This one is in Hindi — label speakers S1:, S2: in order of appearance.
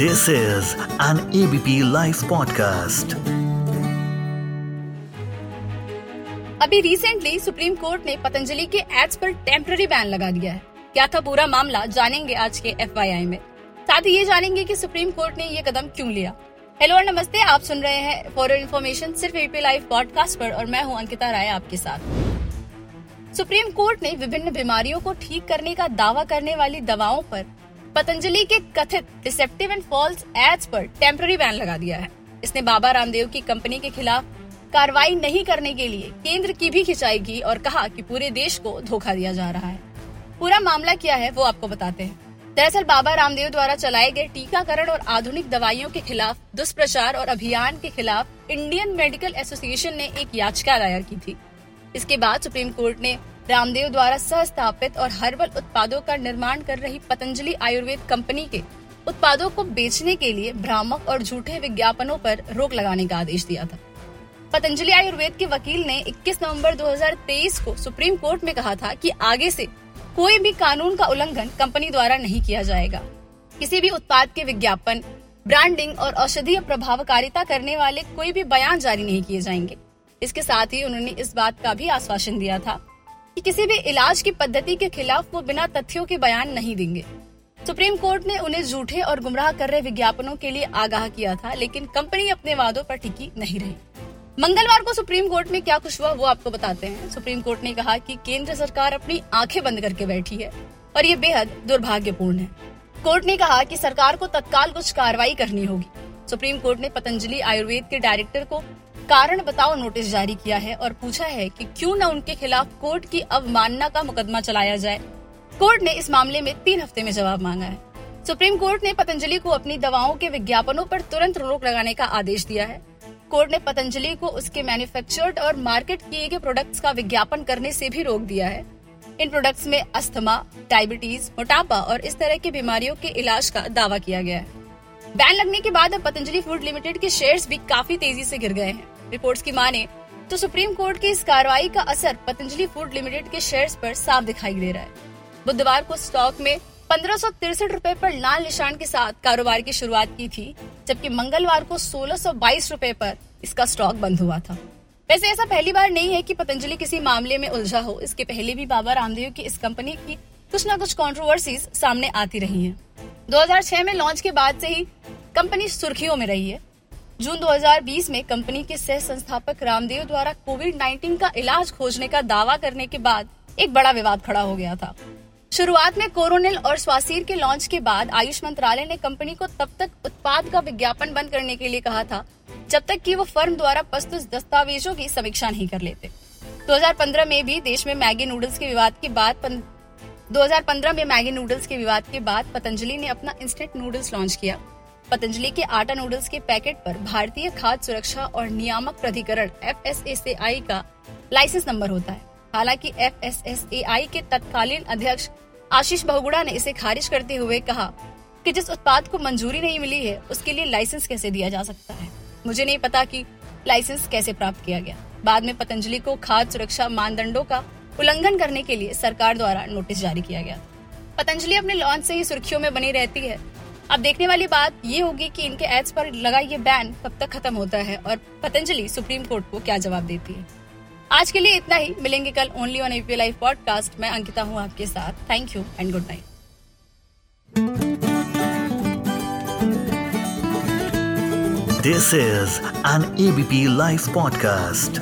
S1: This is an ABP Life podcast.
S2: अभी रिसेंटली सुप्रीम कोर्ट ने पतंजलि के एड्स पर टेम्पररी बैन लगा दिया है। क्या था पूरा मामला, जानेंगे आज के एफ़ में। साथ ही ये जानेंगे कि सुप्रीम कोर्ट ने ये कदम क्यों लिया। हेलो और नमस्ते, आप सुन रहे हैं फॉर इन्फॉर्मेशन सिर्फ़ एपी लाइव पॉडकास्ट पर, और मैं हूँ अंकिता राय आपके साथ। सुप्रीम कोर्ट ने विभिन्न बीमारियों को ठीक करने का दावा करने वाली दवाओं पर पतंजलि के कथित डिसेप्टिव एंड फॉल्स एड्स पर टेम्पररी बैन लगा दिया है। इसने बाबा रामदेव की कंपनी के खिलाफ कार्रवाई नहीं करने के लिए केंद्र की भी खिंचाई की और कहा कि पूरे देश को धोखा दिया जा रहा है। पूरा मामला क्या है वो आपको बताते हैं। दरअसल बाबा रामदेव द्वारा चलाए गए टीकाकरण और आधुनिक दवाइयों के खिलाफ दुष्प्रचार और अभियान के खिलाफ इंडियन मेडिकल एसोसिएशन ने एक याचिका दायर की थी। इसके बाद सुप्रीम कोर्ट ने रामदेव द्वारा सह स्थापित और हर्बल उत्पादों का निर्माण कर रही पतंजलि आयुर्वेद कंपनी के उत्पादों को बेचने के लिए भ्रामक और झूठे विज्ञापनों पर रोक लगाने का आदेश दिया था। पतंजलि आयुर्वेद के वकील ने 21 नवंबर 2023 को सुप्रीम कोर्ट में कहा था कि आगे से कोई भी कानून का उल्लंघन कंपनी द्वारा नहीं किया जाएगा। किसी भी उत्पाद के विज्ञापन, ब्रांडिंग और औषधीय प्रभावकारिता करने वाले कोई भी बयान जारी नहीं किए जाएँगे। इसके साथ ही उन्होंने इस बात का भी आश्वासन दिया था कि किसी भी इलाज की पद्धति के खिलाफ वो बिना तथ्यों के बयान नहीं देंगे। सुप्रीम कोर्ट ने उन्हें झूठे और गुमराह कर रहे विज्ञापनों के लिए आगाह किया था, लेकिन कंपनी अपने वादों पर टिकी नहीं रही। मंगलवार को सुप्रीम कोर्ट में क्या कुछ हुआ, वो आपको बताते हैं। सुप्रीम कोर्ट ने कहा कि केंद्र सरकार अपनी आँखें बंद करके बैठी है, और ये बेहद दुर्भाग्यपूर्ण है। कोर्ट ने कहा कि सरकार को तत्काल कुछ कार्रवाई करनी होगी। सुप्रीम कोर्ट ने पतंजलि आयुर्वेद के डायरेक्टर को कारण बताओ नोटिस जारी किया है और पूछा है कि क्यों न उनके खिलाफ कोर्ट की अवमानना का मुकदमा चलाया जाए। कोर्ट ने इस मामले में तीन हफ़्ते में जवाब मांगा है। सुप्रीम कोर्ट ने पतंजलि को अपनी दवाओं के विज्ञापनों पर तुरंत रोक लगाने का आदेश दिया है। कोर्ट ने पतंजलि को उसके मैन्युफैक्चर्ड और मार्केट किए गए प्रोडक्ट्स का विज्ञापन करने से भी रोक दिया है। इन प्रोडक्ट्स में अस्थमा डायबिटीज़ मोटापा और इस तरह की बीमारियों के इलाज का दावा किया गया है। बैन लगने के बाद अब पतंजलि फ़ूड लिमिटेड के शेयर्स भी काफ़ी तेज़ी से गिर गए हैं। रिपोर्ट्स की माने तो सुप्रीम कोर्ट की इस कार्रवाई का असर पतंजलि फ़ूड लिमिटेड के शेयर्स पर साफ़ दिखाई दे रहा है। बुधवार को स्टॉक में पंद्रह सौ तिरसठ रूपए पर लाल निशान के साथ कारोबार की शुरुआत की थी, जबकि मंगलवार को सोलह सौ बाईस रूपए पर इसका स्टॉक बंद हुआ था। वैसे ऐसा पहली बार नहीं है कि पतंजलि किसी मामले में उलझा हो। इसके पहले भी बाबा रामदेव की इस कंपनी की कुछ न कुछ कंट्रोवर्सीज सामने आती रही हैं। 2006 में लॉन्च के बाद से ही कंपनी सुर्खियों में रही है। जून 2020 में कंपनी के सह संस्थापक रामदेव द्वारा कोविड 19 का इलाज खोजने का दावा करने के बाद एक बड़ा विवाद खड़ा हो गया था। शुरुआत में कोरोनिल और स्वासीर के लॉन्च के बाद आयुष मंत्रालय ने कंपनी को तब तक उत्पाद का विज्ञापन बंद करने के लिए कहा था, जब तक कि वो फर्म द्वारा प्रस्तुत दस्तावेजों की समीक्षा नहीं कर लेते। 2015 में भी देश में मैगी नूडल्स के विवाद के बाद 2015 में मैगी नूडल्स के विवाद के बाद पतंजलि ने अपना इंस्टेंट नूडल्स लॉन्च किया। पतंजलि के आटा नूडल्स के पैकेट पर भारतीय खाद्य सुरक्षा और नियामक प्राधिकरण एफएसएसएआई का लाइसेंस नंबर होता है। हालाँकि एफएसएसएआई के तत्कालीन अध्यक्ष आशीष बहुगुड़ा ने इसे खारिज करते हुए कहा कि जिस उत्पाद को मंजूरी नहीं मिली है, उसके लिए लाइसेंस कैसे दिया जा सकता है? मुझे नहीं पता कि लाइसेंस कैसे प्राप्त किया गया। बाद में पतंजलि को खाद्य सुरक्षा मानदंडों का उल्लंघन करने के लिए सरकार द्वारा नोटिस जारी किया गया। पतंजलि अपने लॉन्च से ही सुर्खियों में बनी रहती है। अब देखने वाली बात ये होगी कि इनके एड्स पर लगा ये बैन कब तक खत्म होता है और पतंजलि सुप्रीम कोर्ट को क्या जवाब देती है। आज के लिए इतना ही। मिलेंगे कल only on AP live podcast मैं अंकिता हूँ आपके साथ। Thank you and good night
S1: This is an ABP Life podcast.